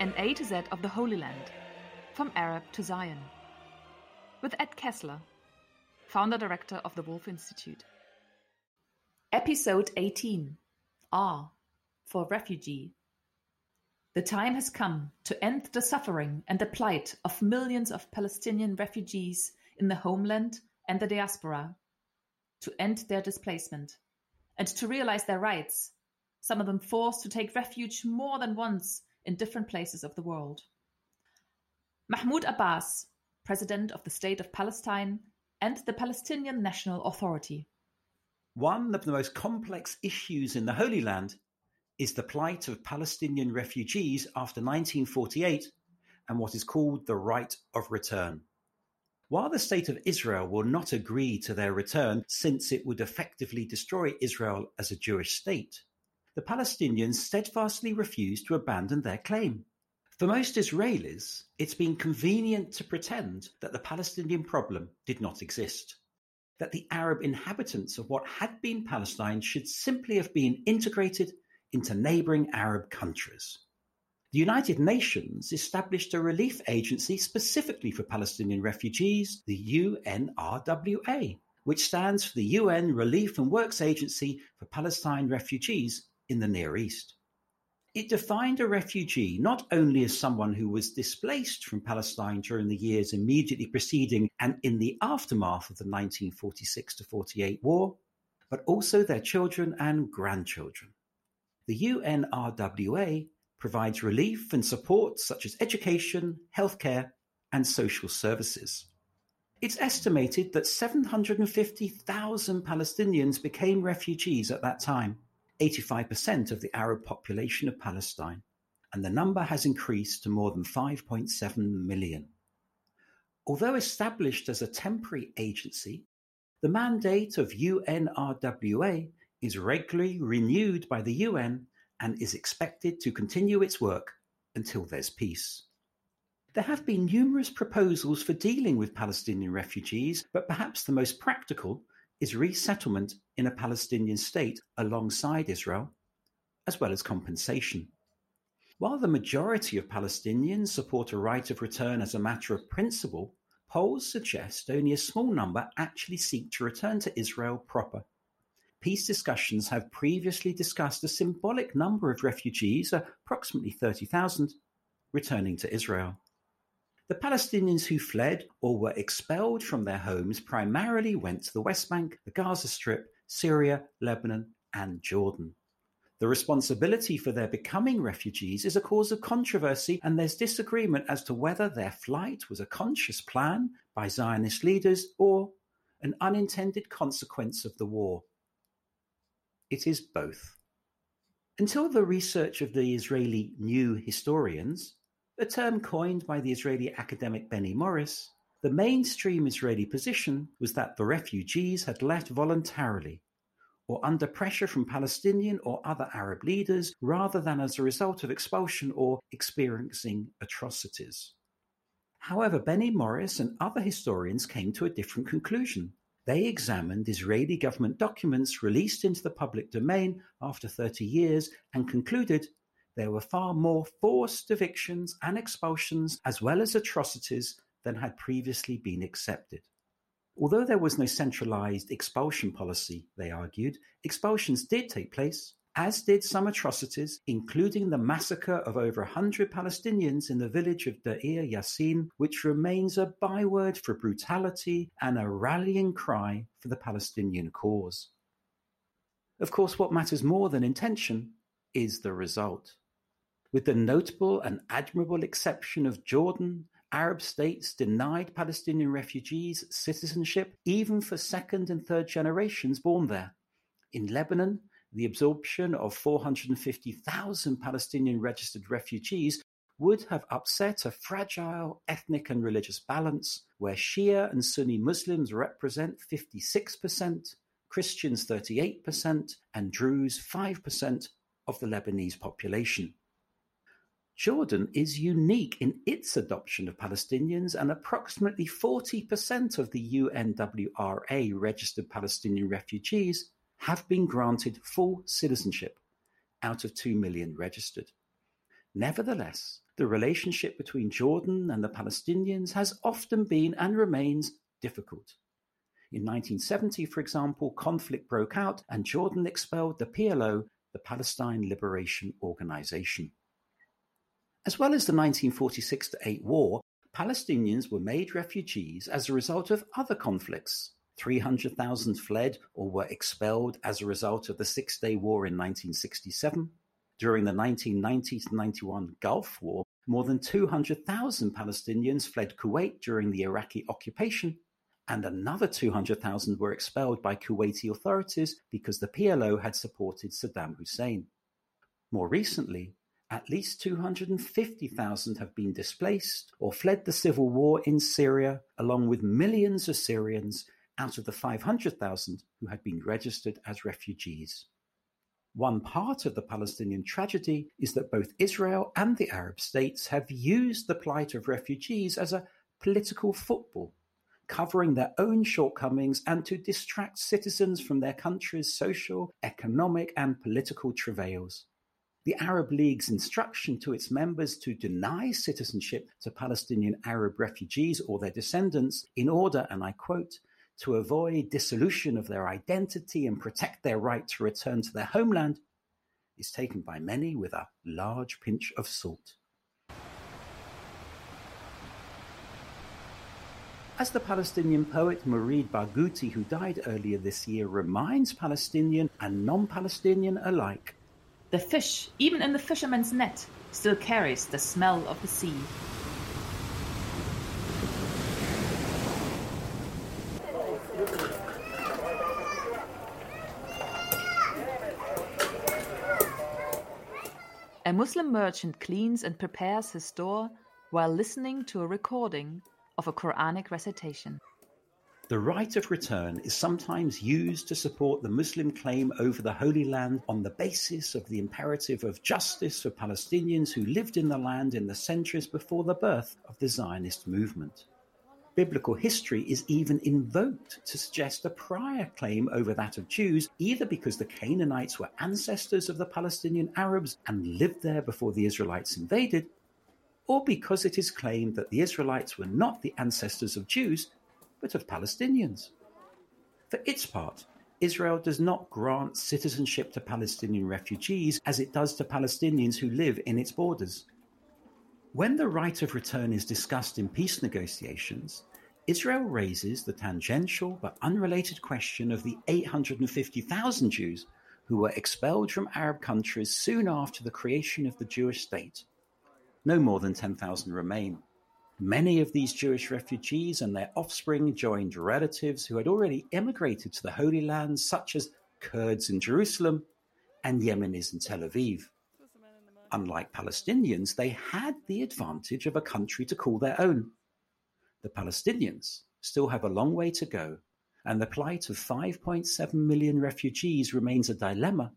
An A to Z of the Holy Land, from Arab to Zion. With Ed Kessler, founder director of the Woolf Institute. Episode 18 R for Refugee. The time has come to end the suffering and the plight of millions of Palestinian refugees in the homeland and the diaspora, to end their displacement, and to realize their rights, some of them forced to take refuge more than once in different places of the world. Mahmoud Abbas, President of the State of Palestine and the Palestinian National Authority. One of the most complex issues in the Holy Land is the plight of Palestinian refugees after 1948 and what is called the right of return. While the State of Israel will not agree to their return since it would effectively destroy Israel as a Jewish state, the Palestinians steadfastly refuse to abandon their claim. For most Israelis, it's been convenient to pretend that the Palestinian problem did not exist, that the Arab inhabitants of what had been Palestine should simply have been integrated into neighboring Arab countries. The United Nations established a relief agency specifically for Palestinian refugees, the UNRWA, which stands for the UN Relief and Works Agency for Palestine Refugees in the Near East. It defined a refugee not only as someone who was displaced from Palestine during the years immediately preceding and in the aftermath of the 1946 to 48 war, but also their children and grandchildren. The UNRWA provides relief and support such as education, healthcare, and social services. It's estimated that 750,000 Palestinians became refugees at that time, 85% of the Arab population of Palestine, and the number has increased to more than 5.7 million. Although established as a temporary agency, the mandate of UNRWA is regularly renewed by the UN and is expected to continue its work until there's peace. There have been numerous proposals for dealing with Palestinian refugees, but perhaps the most practical is resettlement in a Palestinian state alongside Israel, as well as compensation. While the majority of Palestinians support a right of return as a matter of principle, polls suggest only a small number actually seek to return to Israel proper. Peace discussions have previously discussed a symbolic number of refugees, approximately 30,000, returning to Israel. The Palestinians who fled or were expelled from their homes primarily went to the West Bank, the Gaza Strip, Syria, Lebanon, and Jordan. The responsibility for their becoming refugees is a cause of controversy, and there's disagreement as to whether their flight was a conscious plan by Zionist leaders or an unintended consequence of the war. It is both. Until the research of the Israeli New Historians, a term coined by the Israeli academic Benny Morris, the mainstream Israeli position was that the refugees had left voluntarily or under pressure from Palestinian or other Arab leaders rather than as a result of expulsion or experiencing atrocities. However, Benny Morris and other historians came to a different conclusion. They examined Israeli government documents released into the public domain after 30 years and concluded there were far more forced evictions and expulsions as well as atrocities than had previously been accepted. Although there was no centralized expulsion policy, they argued, expulsions did take place, as did some atrocities, including the massacre of over 100 Palestinians in the village of Deir Yassin, which remains a byword for brutality and a rallying cry for the Palestinian cause. Of course, what matters more than intention is the result. With the notable and admirable exception of Jordan, Arab states denied Palestinian refugees citizenship even for second and third generations born there. In Lebanon, the absorption of 450,000 Palestinian registered refugees would have upset a fragile ethnic and religious balance where Shia and Sunni Muslims represent 56%, Christians 38%, and Druze 5% of the Lebanese population. Jordan is unique in its adoption of Palestinians and approximately 40% of the UNRWA registered Palestinian refugees have been granted full citizenship out of 2 million registered. Nevertheless, the relationship between Jordan and the Palestinians has often been and remains difficult. In 1970, for example, conflict broke out and Jordan expelled the PLO, the Palestine Liberation Organization. As well as the 1946 8 war, Palestinians were made refugees as a result of other conflicts. 300,000 fled or were expelled as a result of the Six Day War in 1967. During the 1990 91 Gulf War, more than 200,000 Palestinians fled Kuwait during the Iraqi occupation, and another 200,000 were expelled by Kuwaiti authorities because the PLO had supported Saddam Hussein. More recently, at least 250,000 have been displaced or fled the civil war in Syria, along with millions of Syrians out of the 500,000 who had been registered as refugees. One part of the Palestinian tragedy is that both Israel and the Arab states have used the plight of refugees as a political football, covering their own shortcomings and to distract citizens from their country's social, economic, and political travails. The Arab League's instruction to its members to deny citizenship to Palestinian Arab refugees or their descendants in order, and I quote, to avoid dissolution of their identity and protect their right to return to their homeland is taken by many with a large pinch of salt. As the Palestinian poet Mourid Barghouti, who died earlier this year, reminds Palestinian and non Palestinian alike, the fish, even in the fisherman's net, still carries the smell of the sea. A Muslim merchant cleans and prepares his store while listening to a recording of a Quranic recitation. The right of return is sometimes used to support the Muslim claim over the Holy Land on the basis of the imperative of justice for Palestinians who lived in the land in the centuries before the birth of the Zionist movement. Biblical history is even invoked to suggest a prior claim over that of Jews, either because the Canaanites were ancestors of the Palestinian Arabs and lived there before the Israelites invaded, or because it is claimed that the Israelites were not the ancestors of Jews but of Palestinians. For its part, Israel does not grant citizenship to Palestinian refugees as it does to Palestinians who live in its borders. When the right of return is discussed in peace negotiations, Israel raises the tangential but unrelated question of the 850,000 Jews who were expelled from Arab countries soon after the creation of the Jewish state. No more than 10,000 remain. Many of these Jewish refugees and their offspring joined relatives who had already emigrated to the Holy Land, such as Kurds in Jerusalem and Yemenis in Tel Aviv. Unlike Palestinians, they had the advantage of a country to call their own. The Palestinians still have a long way to go, and the plight of 5.7 million refugees remains a dilemma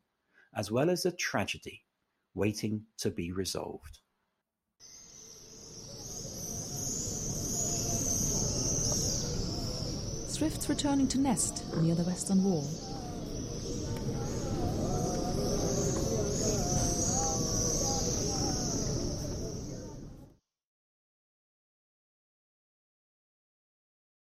as well as a tragedy waiting to be resolved. Swifts returning to nest near the western wall.